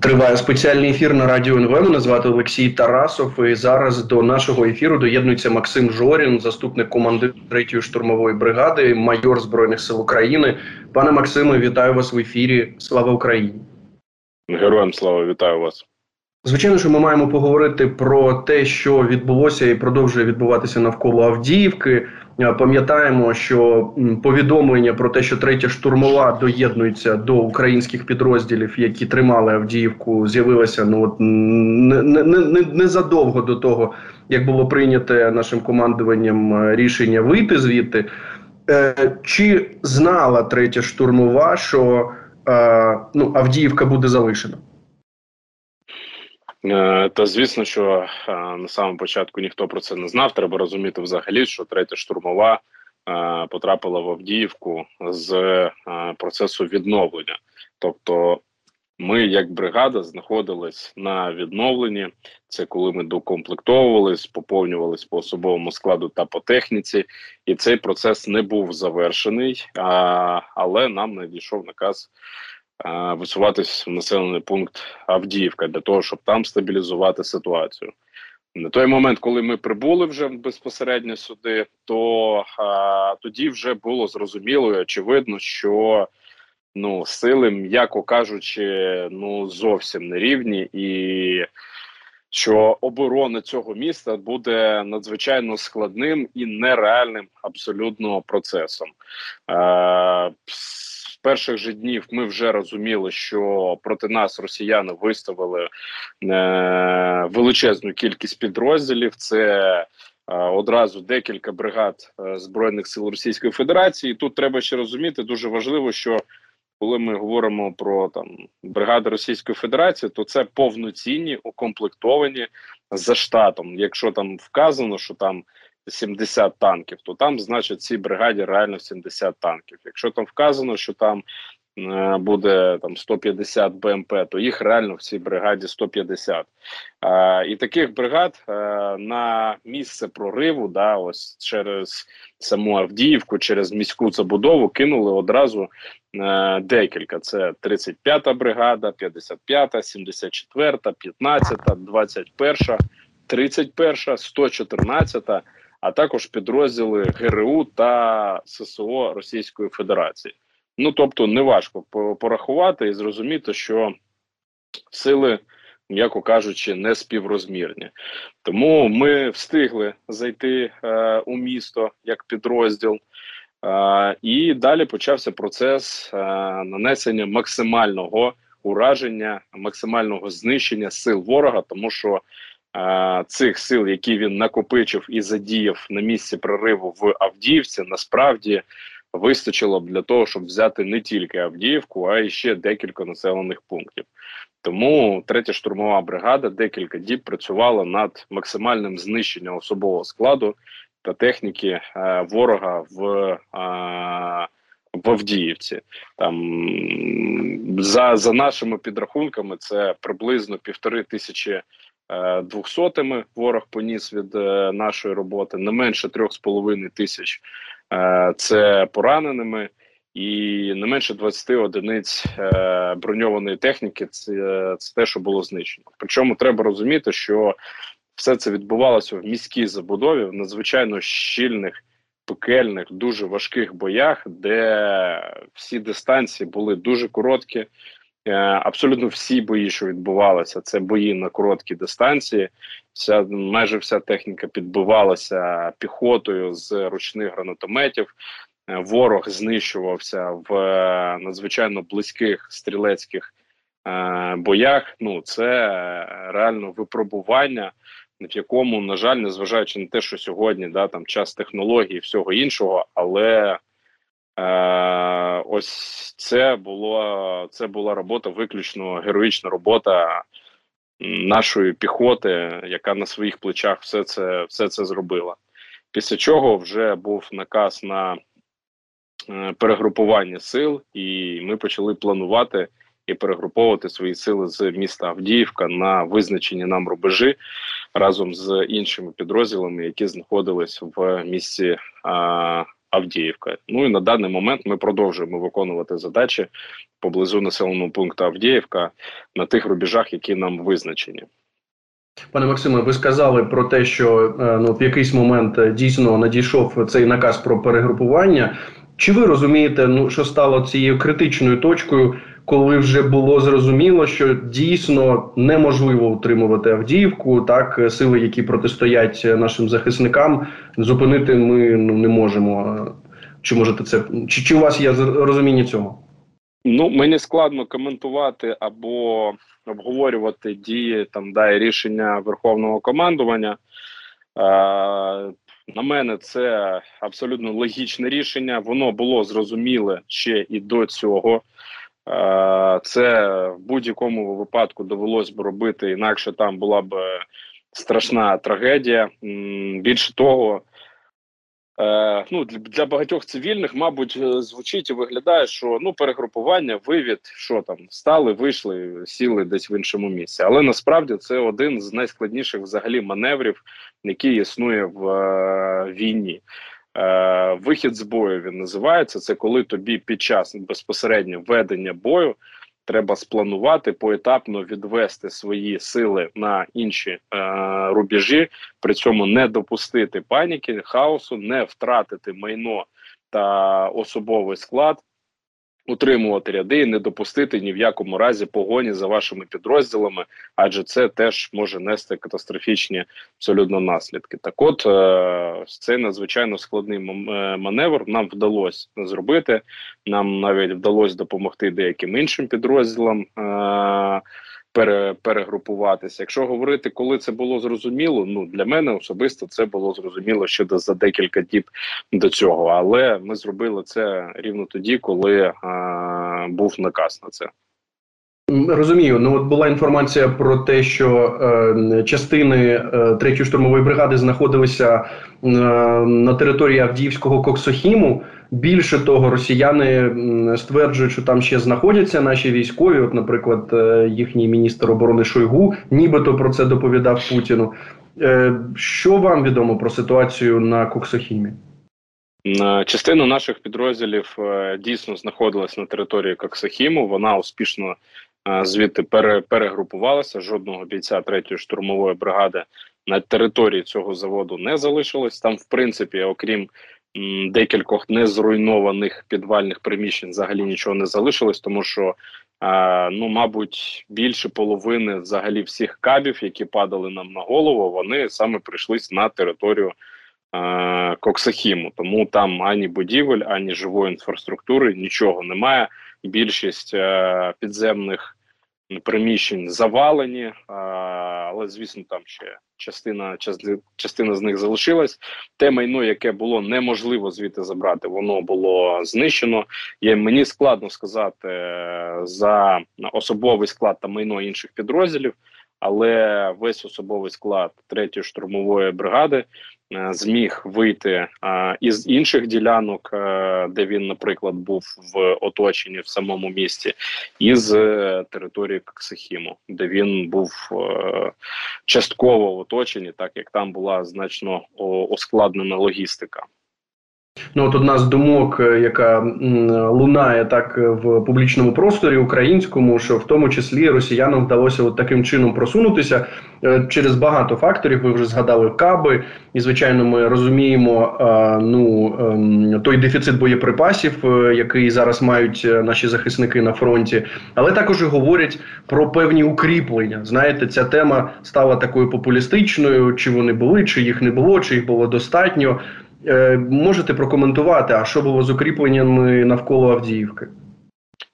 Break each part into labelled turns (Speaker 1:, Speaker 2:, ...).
Speaker 1: Триває спеціальний ефір на радіо НВ. Мене звати Олексій Тарасов. І зараз до нашого ефіру доєднується Максим Жорін, заступник командира 3-ї штурмової бригади, майор Збройних сил України. Пане Максиме, вітаю вас в ефірі. Слава Україні!
Speaker 2: Героям слава вітаю вас.
Speaker 1: Звичайно, що ми маємо поговорити про те, що відбулося і продовжує відбуватися навколо Авдіївки. Е, пам'ятаємо, що повідомлення про те, що третя штурмова доєднується до українських підрозділів, які тримали Авдіївку, з'явилося ну от не, не, не, незадовго до того, як було прийнято нашим командуванням е, рішення вийти звідти. Е, чи знала третя штурмова, що ну, Авдіївка буде залишена?
Speaker 2: Е, та звісно, що е, на самому початку ніхто про це не знав. Треба розуміти взагалі, що третя штурмова е, потрапила в Авдіївку з процесу відновлення. Тобто, ми, як бригада, знаходились на відновленні. Це коли ми докомплектовувались, поповнювались по особовому складу та по техніці, і цей процес не був завершений, але нам надійшов наказ висуватись в населений пункт Авдіївка для того, щоб там стабілізувати ситуацію. На той момент, коли ми прибули вже безпосередньо сюди, то а, тоді вже було зрозуміло і очевидно, що ну сили, м'яко кажучи, ну зовсім не рівні, і що оборона цього міста буде надзвичайно складним і нереальним абсолютно процесом. А, перших же днів ми вже розуміли, що проти нас росіяни виставили е, величезну кількість підрозділів. Це е, Одразу декілька бригад е, збройних сил Російської Федерації. Тут треба ще розуміти дуже важливо, що коли ми говоримо про там бригади Російської Федерації, то це повноцінні укомплектовані за штатом. Якщо там вказано, що там 70 танків, то там, значить, цій бригаді реально 70 танків. Якщо там вказано, що там е, буде там 150 БМП, то їх реально в цій бригаді 150. Е, і таких бригад е, на місце прориву, да, ось через саму Авдіївку, через міську забудову кинули одразу е, декілька: це 35-та бригада, 55-та, 74-та, 15-та, 21-та, 31-та, 114-та а також підрозділи ГРУ та ССО Російської Федерації. Ну тобто, неважко порахувати і зрозуміти, що сили, м'яко кажучи, не співрозмірні. Тому ми встигли зайти е, у місто як підрозділ. Uh, і далі почався процес uh, нанесення максимального ураження, максимального знищення сил ворога, тому що цих сил, які він накопичив і задіяв на місці прориву в Авдіївці, насправді вистачило б для того, щоб взяти не тільки Авдіївку, а й ще декілька населених пунктів. Тому третя штурмова бригада декілька діб працювала над максимальним знищенням особового складу та техніки е, ворога в. Е, в Авдіївці там за за нашими підрахунками це приблизно півтори тисячі двохсотими ворог поніс від е, нашої роботи не менше трьох з половиною тисяч е, це пораненими, і не менше 20 одиниць броньованої техніки. Це, це те, що було знищено. Причому треба розуміти, що все це відбувалося в міській забудові в надзвичайно щільних. Пекельних, дуже важких боях, де всі дистанції були дуже короткі, Е, абсолютно всі бої, що відбувалися, це бої на короткі дистанції. Вся майже вся техніка підбивалася піхотою з ручних гранатометів. Е, ворог знищувався в е, надзвичайно близьких стрілецьких боях. Ну це реально випробування, в якому, на жаль, незважаючи на те, що сьогодні да там час технологій і всього іншого, але Е, Ось це було це була робота, виключно героїчна робота нашої піхоти, яка на своїх плечах все це все це зробила. Після чого вже був наказ на е, перегрупування сил, і ми почали планувати і перегруповувати свої сили з міста Авдіївка на визначені нам рубежі разом з іншими підрозділами, які знаходились в місті Авдіївка. Ну і на даний момент ми продовжуємо виконувати задачі поблизу населеного пункту Авдіївка на тих рубежах, які нам визначені.
Speaker 1: Пане Максиме, ви сказали про те, що е, ну в якийсь момент е, дійсно надійшов цей наказ про перегрупування. Чи ви розумієте, ну що стало цією критичною точкою, коли вже було зрозуміло, що дійсно неможливо утримувати Авдіївку, так сили, які протистоять нашим захисникам, зупинити ми ну не можемо. Чи можете це чи, чи у вас є розуміння цього?
Speaker 2: Ну мені складно коментувати або обговорювати дії там да і рішення верховного командування. Е, на мене це абсолютно логічне рішення. Воно було зрозуміле ще і до цього. Е, це в будь-якому випадку довелось б робити, інакше там була б страшна трагедія. Більше того, Е, ну для, багатьох цивільних, мабуть, е, звучить і виглядає, що ну перегрупування, вивід, що там стали, вийшли, сіли десь в іншому місці. Але насправді це один з найскладніших взагалі маневрів, який існує в е, війні. Е, Вихід з бою він називається. Це коли тобі під час безпосередньо ведення бою треба спланувати поетапно відвести свої сили на інші е, рубежі, при цьому не допустити паніки, хаосу, не втратити майно та особовий склад утримувати ряди і не допустити ні в якому разі погоні за вашими підрозділами, адже це теж може нести катастрофічні абсолютно наслідки. Так, от е цей надзвичайно складний е, маневр нам вдалося зробити. Нам навіть вдалося допомогти деяким іншим підрозділам. Е перегрупуватися. Якщо говорити, коли це було зрозуміло, ну для мене особисто це було зрозуміло ще за декілька діб до цього. Але ми зробили це рівно тоді, коли був наказ на це.
Speaker 1: Розумію, ну от була інформація про те, що е, частини е, третьої штурмової бригади знаходилися е, на території Авдіївського Коксохіму. Більше того, росіяни стверджують, що там ще знаходяться наші військові. От, наприклад, е, їхній міністр оборони Шойгу, нібито про це доповідав Путіну. Е, що вам відомо про ситуацію на Коксохімі?
Speaker 2: Частина наших підрозділів е, дійсно знаходилась на території Коксохіму. Вона успішно звідти пере, перегрупувалася. Жодного бійця третьої штурмової бригади на території цього заводу не залишилось. Там, в принципі, окрім декількох незруйнованих підвальних приміщень, взагалі нічого не залишилось, тому що. Ну, мабуть, більше половини взагалі всіх кабів, які падали нам на голову, вони саме прийшлись на територію е, Коксахіму. Тому там ані будівель, ані живої інфраструктури нічого немає. Більшість е, підземних приміщень завалені, але звісно, там ще частина частина з них залишилась. Те майно, яке було неможливо звідти забрати, воно було знищено. І мені складно сказати е, за особовий склад та майно інших підрозділів але весь особовий склад третьої штурмової бригади е, зміг вийти е, із інших ділянок, е, де він, наприклад, був в оточенні в самому місті, із території Ксихіму, де він був частково в оточенні, так як там була значно ускладнена логістика.
Speaker 1: Ну, от одна з думок, е, яка лунає так в публічному просторі українському, що в тому числі росіянам вдалося от таким чином просунутися е, через багато факторів. Ви вже згадали каби, і звичайно, ми розуміємо е, ну ем, той дефіцит боєприпасів, який зараз мають наші захисники на фронті, але також говорять про певні укріплення. Знаєте, ця тема стала такою популістичною: чи вони були, чи їх не було, чи їх було достатньо. Е, можете прокоментувати, а що було з укріпленнями навколо Авдіївки?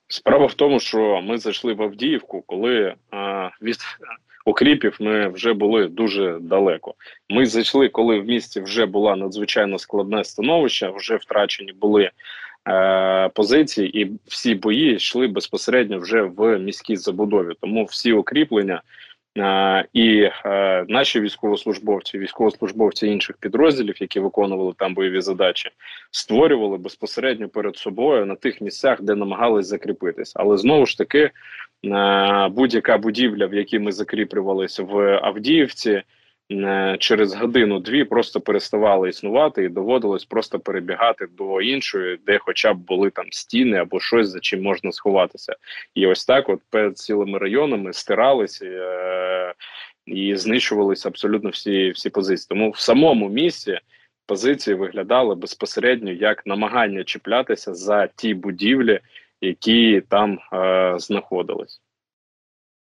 Speaker 2: Справа в тому, що ми зайшли в Авдіївку, коли а, від укріпів ми вже були дуже далеко. Ми зайшли, коли в місті вже була надзвичайно складне становище, вже втрачені були е, позиції, і всі бої йшли безпосередньо вже в міській забудові. Тому всі укріплення і е, наші військовослужбовці, військовослужбовці інших підрозділів, які виконували там бойові задачі, створювали безпосередньо перед собою на тих місцях, де намагались закріпитись. Але знову ж таки, е, будь-яка будівля, в якій ми закріплювалися в Авдіївці, через годину-дві просто переставали існувати і доводилось просто перебігати до іншої, де, хоча б були там стіни або щось за чим можна сховатися, і ось так, от перед цілими районами стиралися е, і знищувалися абсолютно всі всі позиції. Тому в самому місці позиції виглядали безпосередньо як намагання чіплятися за ті будівлі, які там е, знаходились.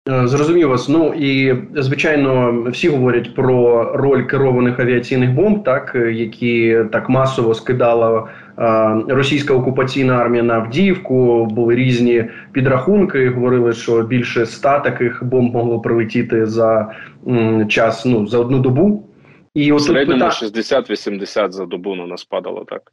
Speaker 1: Е, зрозумів вас. Ну і звичайно, всі говорять про роль керованих авіаційних бомб, так е, які так масово скидала е, російська окупаційна армія на Авдіївку. Були різні підрахунки. Говорили, що більше ста таких бомб могло прилетіти за м, час ну за одну добу.
Speaker 2: І от середньому пита... 60-80 за добу на нас падало так.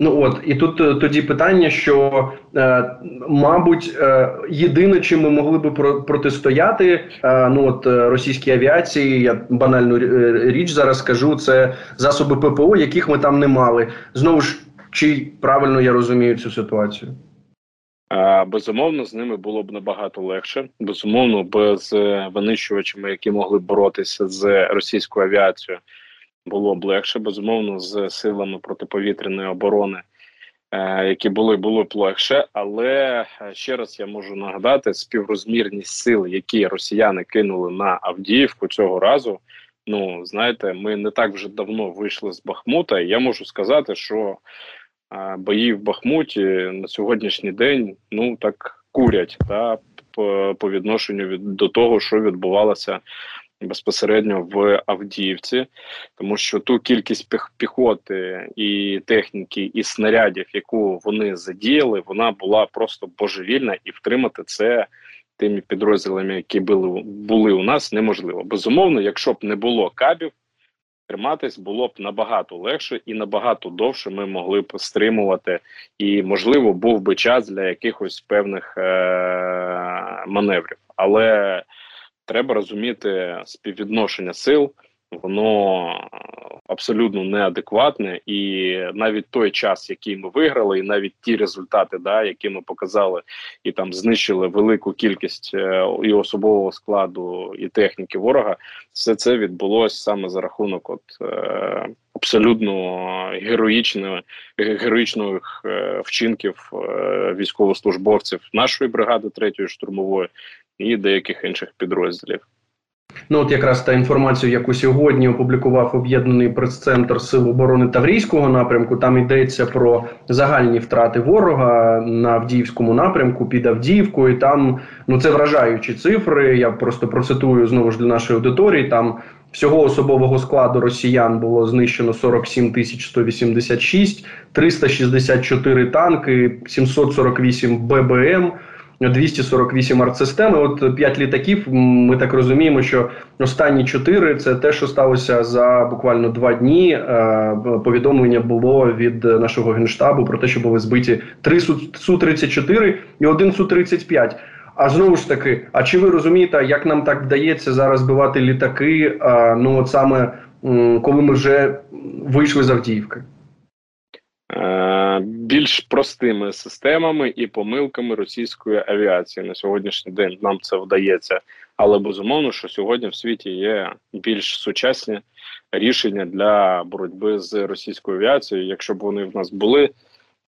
Speaker 1: Ну от і тут е, тоді питання, що е, мабуть, е, єдине, чим ми могли би про протистояти, е, ну от е, російській авіації, я банальну е, річ зараз скажу, це засоби ППО, яких ми там не мали. Знову ж чи правильно я розумію цю ситуацію?
Speaker 2: Безумовно, з ними було б набагато легше. Безумовно, без винищувачами, які могли боротися з російською авіацією було б легше, безумовно, з силами протиповітряної оборони, е, які були, було б легше. Але е, ще раз я можу нагадати співрозмірність сил, які росіяни кинули на Авдіївку цього разу. Ну, знаєте, ми не так вже давно вийшли з Бахмута, і я можу сказати, що е, бої в Бахмуті на сьогоднішній день ну так курять та по, відношенню від до того, що відбувалося безпосередньо в Авдіївці, тому що ту кількість піхоти і техніки і снарядів, яку вони задіяли, вона була просто божевільна, і втримати це тими підрозділами, які були були у нас, неможливо. Безумовно, якщо б не було кабів. Триматись було б набагато легше і набагато довше ми могли б стримувати, і можливо був би час для якихось певних е- маневрів. Але треба розуміти співвідношення сил, воно абсолютно неадекватне, і навіть той час, який ми виграли, і навіть ті результати, да, які ми показали, і там знищили велику кількість е, і особового складу, і техніки ворога, все це відбулося саме за рахунок от е, абсолютно героїчної героїчних е, вчинків е, військовослужбовців нашої бригади третьої штурмової і деяких інших підрозділів.
Speaker 1: Ну, от якраз та інформація, яку сьогодні опублікував об'єднаний прес-центр Сил оборони Таврійського напрямку. Там йдеться про загальні втрати ворога на Авдіївському напрямку під Авдіївкою. Там ну це вражаючі цифри. Я просто процитую знову ж для нашої аудиторії. Там всього особового складу росіян було знищено 47 тисяч 186, 364 танки, 748 ББМ. 248 артсистеми. От 5 літаків. Ми так розуміємо, що останні 4 – це те, що сталося за буквально 2 дні. Е, повідомлення було від нашого генштабу про те, що були збиті 3 су 34 і один су 35 а знову ж таки, а чи ви розумієте, як нам так вдається зараз збивати літаки? А, ну от саме коли ми вже вийшли з Авдіївки?
Speaker 2: Більш простими системами і помилками російської авіації на сьогоднішній день нам це вдається, але безумовно, що сьогодні в світі є більш сучасні рішення для боротьби з російською авіацією. Якщо б вони в нас були,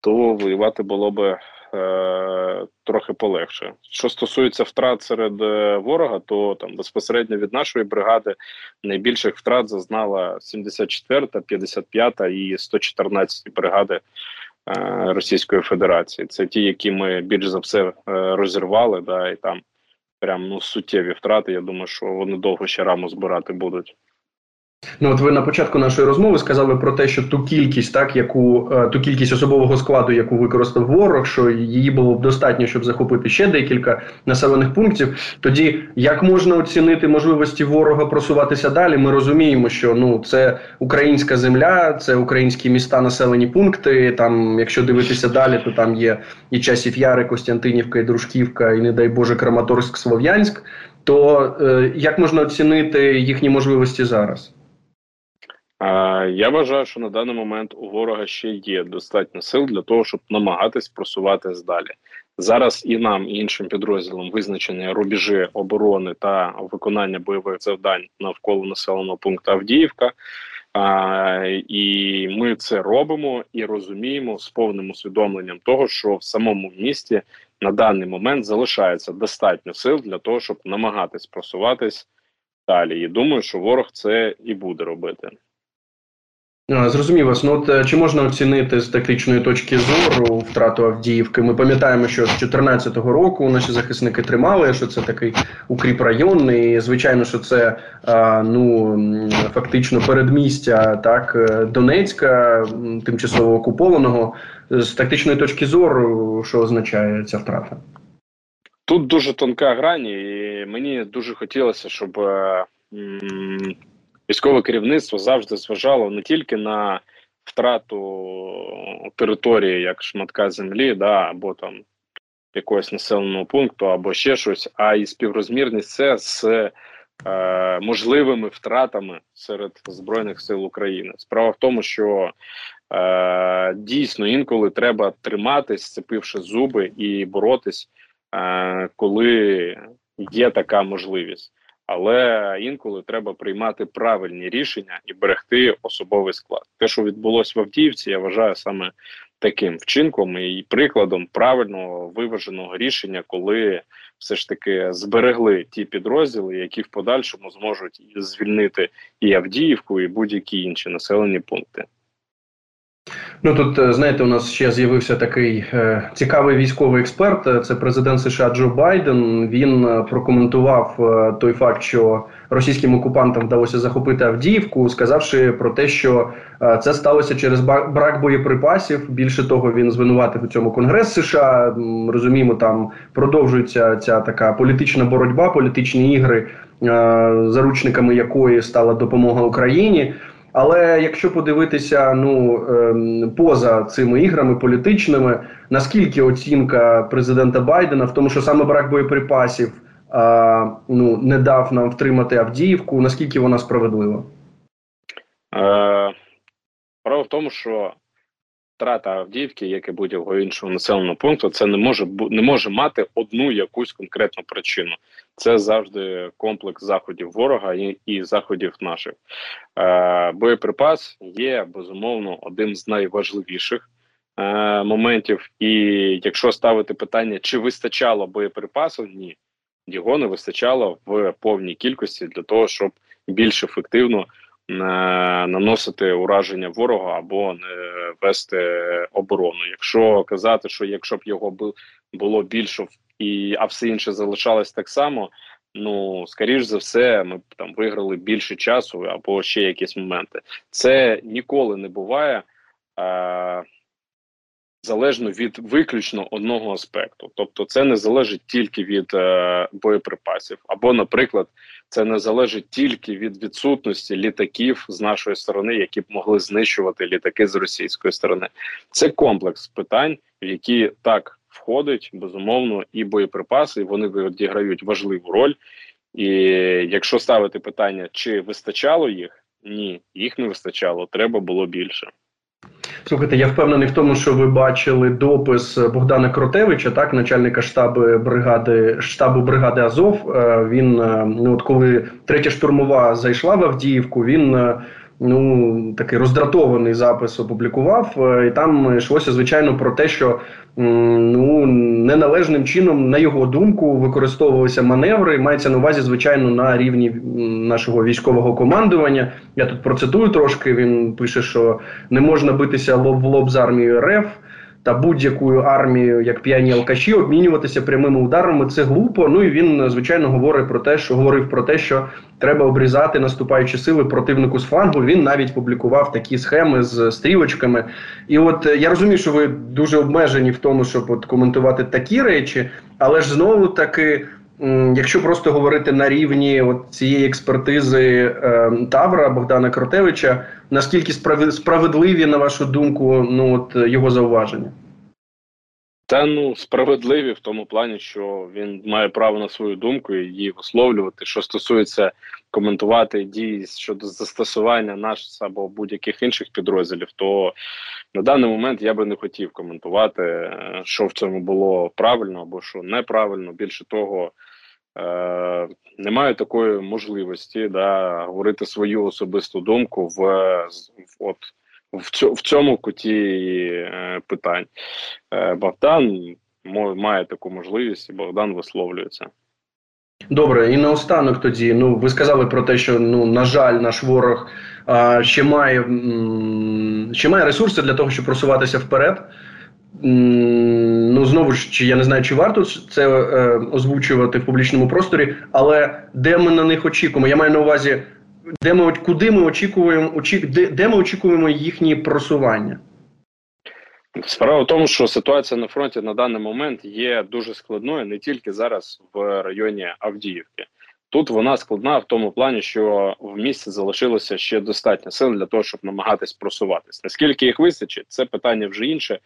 Speaker 2: то воювати було б е, трохи полегше. Що стосується втрат серед е, ворога, то там безпосередньо від нашої бригади найбільших втрат зазнала 74, та 55 і 114 бригади. Е, Російської Федерації це ті, які ми більш за все е, розірвали, да і там прям ну суттєві втрати. Я думаю, що вони довго ще раму збирати будуть.
Speaker 1: Ну, от ви на початку нашої розмови сказали про те, що ту кількість, так яку е, ту кількість особового складу, яку використав ворог, що її було б достатньо, щоб захопити ще декілька населених пунктів. Тоді як можна оцінити можливості ворога просуватися далі? Ми розуміємо, що ну це українська земля, це українські міста, населені пункти. Там, якщо дивитися далі, то там є і часів Яри, Костянтинівка, і Дружківка, і не дай Боже Краматорськ, Слов'янськ. То е, як можна оцінити їхні можливості зараз?
Speaker 2: Я вважаю, що на даний момент у ворога ще є достатньо сил для того, щоб намагатись просуватись далі. Зараз і нам, і іншим підрозділам визначені рубежі оборони та виконання бойових завдань навколо населеного пункту Авдіївка. А, І ми це робимо і розуміємо з повним усвідомленням того, що в самому місті на даний момент залишається достатньо сил для того, щоб намагатись просуватись далі. І думаю, що ворог це і буде робити.
Speaker 1: Зрозумів вас. Ну от е, чи можна оцінити з тактичної точки зору втрату Авдіївки? Ми пам'ятаємо, що з 2014 року наші захисники тримали, що це такий укріп район, і звичайно, що це ну фактично передмістя так е, Донецька, тимчасово окупованого. З тактичної точки зору, що означає ця втрата?
Speaker 2: Тут дуже тонка грань, і мені дуже хотілося, щоб. Військове керівництво завжди зважало не тільки на втрату території як шматка землі, да, або там якогось населеного пункту, або ще щось, а і співрозмірність це з е, можливими втратами серед збройних сил України. Справа в тому, що е, дійсно інколи треба триматись, сцепивши зуби і боротись, е, коли є така можливість але інколи треба приймати правильні рішення і берегти особовий склад. Те, що відбулося в Авдіївці, я вважаю саме таким вчинком і прикладом правильного виваженого рішення, коли все ж таки зберегли ті підрозділи, які в подальшому зможуть звільнити і Авдіївку, і будь-які інші населені пункти.
Speaker 1: Ну тут е, знаєте, у нас ще з'явився такий е, цікавий військовий експерт. Е, це президент США Джо Байден. Він е, прокоментував е, той факт, що російським окупантам вдалося захопити Авдіївку, сказавши про те, що е, це сталося через брак боєприпасів. Більше того, він звинуватив у цьому Конгрес США. Розуміємо, там продовжується ця така політична боротьба, політичні ігри, заручниками якої стала допомога Україні. Але якщо подивитися ну ем, поза цими іграми політичними, наскільки оцінка президента Байдена в тому, що саме брак боєприпасів ну не дав нам втримати Авдіївку, наскільки вона справедлива?
Speaker 2: Е, Право в тому, що втрата Авдіївки, як і будь-якого іншого населеного пункту, це не може не може мати одну якусь конкретну причину. Це завжди комплекс заходів ворога і, і заходів наших. Е, Боєприпас є безумовно одним з найважливіших е, моментів. І якщо ставити питання, чи вистачало боєприпасів, ні, його не вистачало в повній кількості для того, щоб більш ефективно наносити ураження ворога або не вести оборону. Якщо казати, що якщо б його було більше і а все інше залишалось так само. Ну, скоріш за все, ми б там виграли більше часу або ще якісь моменти. Це ніколи не буває. Залежно від виключно одного аспекту. Тобто, це не залежить тільки від е, боєприпасів, або, наприклад, це не залежить тільки від відсутності літаків з нашої сторони, які б могли знищувати літаки з російської сторони. Це комплекс питань, в які так входить безумовно і боєприпаси. і Вони відіграють важливу роль. І якщо ставити питання, чи вистачало їх, ні, їх не вистачало, треба було більше.
Speaker 1: Слухайте, я впевнений в тому, що ви бачили допис Богдана Кротевича, так, начальника штабу бригади штабу бригади Азов. Е, він е, ну от коли третя штурмова зайшла в Авдіївку, він е, ну такий роздратований запис опублікував, і там йшлося звичайно про те, що ну неналежним чином, на його думку, використовувалися маневри. Мається на увазі, звичайно, на рівні нашого військового командування. Я тут процитую трошки. Він пише, що не можна битися лоб в лоб з армією РФ та будь-якою армією, як п'яні алкаші, обмінюватися прямими ударами. Це глупо. Ну і він звичайно говорить про те, що говорив про те, що треба обрізати наступаючі сили противнику з флангу. Він навіть публікував такі схеми з стрілочками. І от е, я розумію, що ви дуже обмежені в тому, щоб от коментувати такі речі, але ж знову таки. Якщо просто говорити на рівні от цієї експертизи е, Тавра Богдана Кротевича, наскільки справедливі, на вашу думку, ну от його зауваження?
Speaker 2: Та ну справедливі в тому плані, що він має право на свою думку і її висловлювати. Що стосується коментувати дії щодо застосування нас або будь-яких інших підрозділів, то на даний момент я би не хотів коментувати, що в цьому було правильно або що неправильно. Більше того, е, немає такої можливості да, говорити свою особисту думку в, в от в цьому куті е, питань. Е, Богдан має таку можливість, і Богдан висловлюється.
Speaker 1: Добре, і наостанок тоді. Ну, ви сказали про те, що ну на жаль, наш ворог а, ще має м, ще має ресурси для того, щоб просуватися вперед. Ну знову ж чи я не знаю, чи варто це е, озвучувати в публічному просторі, але де ми на них очікуємо? Я маю на увазі де ми куди ми очікуємо, очік, де, де ми очікуємо їхні просування?
Speaker 2: Справа в тому, що ситуація на фронті на даний момент є дуже складною не тільки зараз в районі Авдіївки. Тут вона складна в тому плані, що в місті залишилося ще достатньо сил для того, щоб намагатись просуватись. Наскільки їх вистачить, це питання вже інше.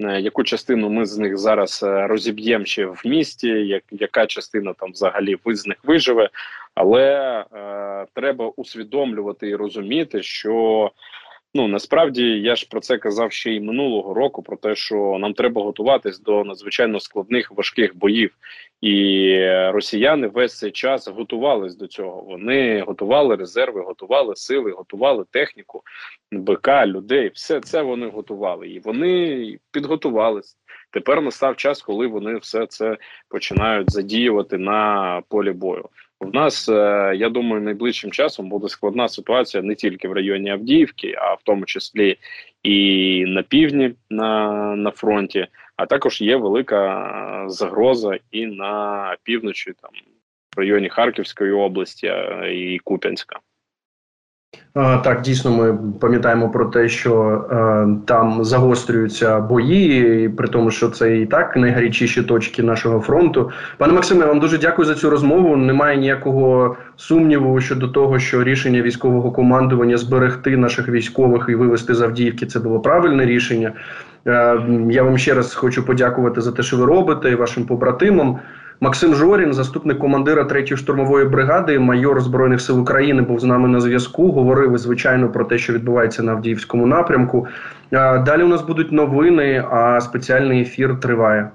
Speaker 2: Е, яку частину ми з них зараз е, розіб'ємо ще в місті? Як яка частина там взагалі з них виживе? Але е, треба усвідомлювати і розуміти, що Ну насправді я ж про це казав ще й минулого року: про те, що нам треба готуватись до надзвичайно складних важких боїв, і росіяни весь цей час готувались до цього. Вони готували резерви, готували сили, готували техніку, БК, людей. Все це вони готували, і вони підготувались. Тепер настав час, коли вони все це починають задіювати на полі бою. У нас е, я думаю, найближчим часом буде складна ситуація не тільки в районі Авдіївки, а в тому числі і на півдні на, на фронті. А також є велика загроза і на півночі, там в районі Харківської області і Куп'янська.
Speaker 1: Так, дійсно, ми пам'ятаємо про те, що е, там загострюються бої, при тому, що це і так найгарячіші точки нашого фронту. Пане Максиме, вам дуже дякую за цю розмову. Немає ніякого сумніву щодо того, що рішення військового командування зберегти наших військових і вивести з Авдіївки це було правильне рішення. Е, я вам ще раз хочу подякувати за те, що ви робите, і вашим побратимам. Максим Жорін, заступник командира 3-ї штурмової бригади, майор збройних сил України, був з нами на зв'язку. Говорив звичайно про те, що відбувається на Авдіївському напрямку. Далі у нас будуть новини, а спеціальний ефір триває.